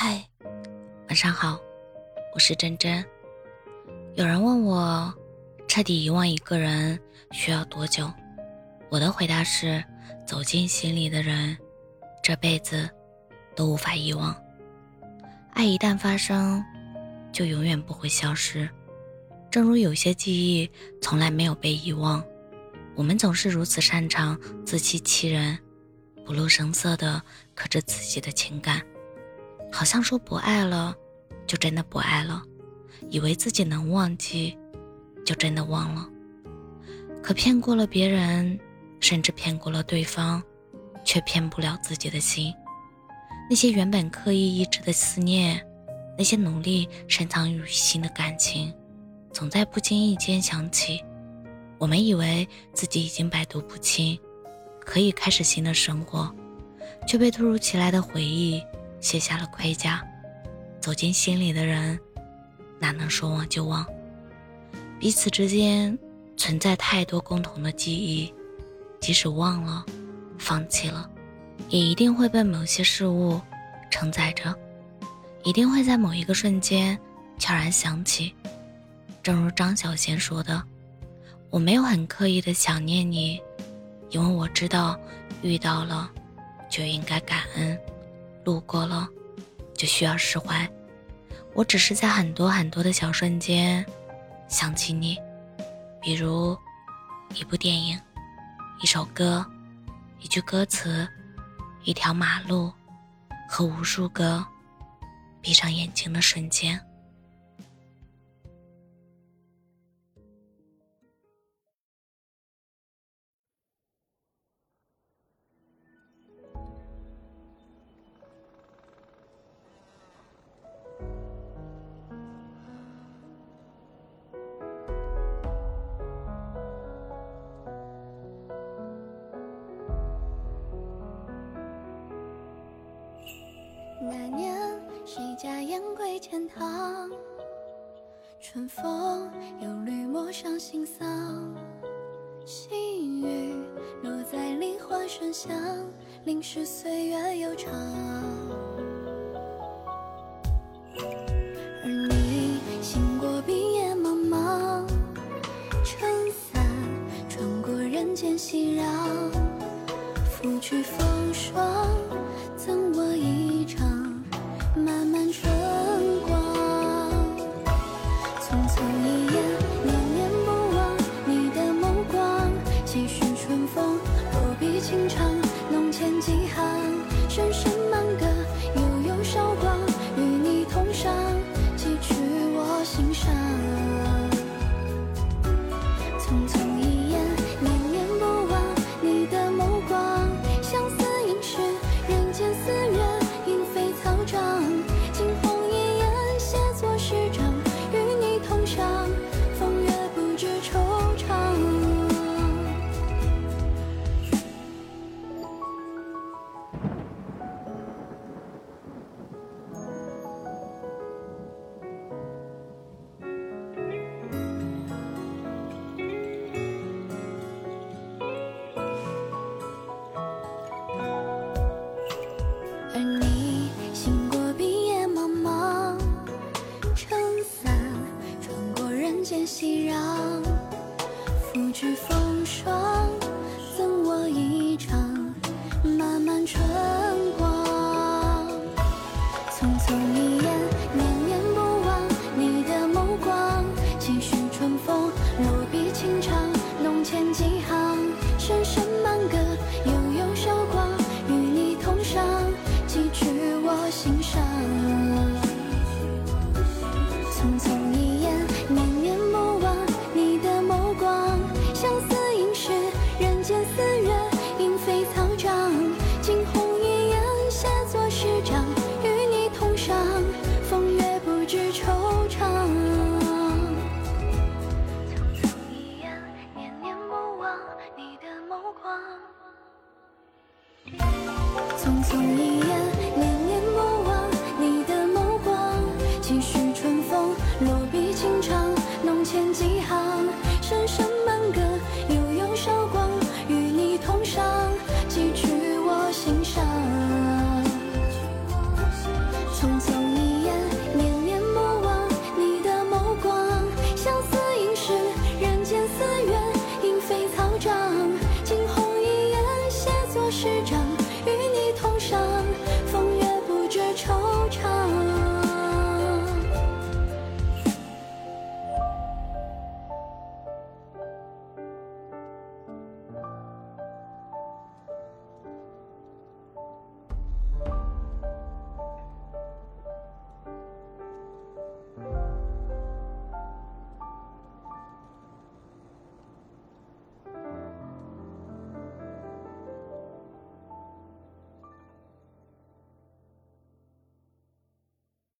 嗨，晚上好，我是真真。有人问我，彻底遗忘一个人需要多久？我的回答是：走进心里的人，这辈子都无法遗忘。爱一旦发生，就永远不会消失。正如有些记忆从来没有被遗忘，我们总是如此擅长自欺欺人，不露声色的克制自己的情感。好像说不爱了，就真的不爱了；以为自己能忘记，就真的忘了。可骗过了别人，甚至骗过了对方，却骗不了自己的心。那些原本刻意抑制的思念，那些努力深藏于心的感情，总在不经意间想起。我们以为自己已经百毒不侵，可以开始新的生活，却被突如其来的回忆。卸下了盔甲，走进心里的人，哪能说忘就忘？彼此之间存在太多共同的记忆，即使忘了、放弃了，也一定会被某些事物承载着，一定会在某一个瞬间悄然想起。正如张小娴说的：“我没有很刻意的想念你，因为我知道遇到了就应该感恩。”路过了，就需要释怀。我只是在很多很多的小瞬间想起你，比如一部电影、一首歌、一句歌词、一条马路和无数个闭上眼睛的瞬间。那年谁家燕归前堂，春风又绿陌上心桑。细雨落在梨花深巷，淋湿岁月悠长。而你行过冰野茫茫，撑伞穿过人间熙攘，拂去风霜。而你行过碧野茫茫，撑伞穿过人间熙攘，拂去风霜，赠我一场漫漫春。送你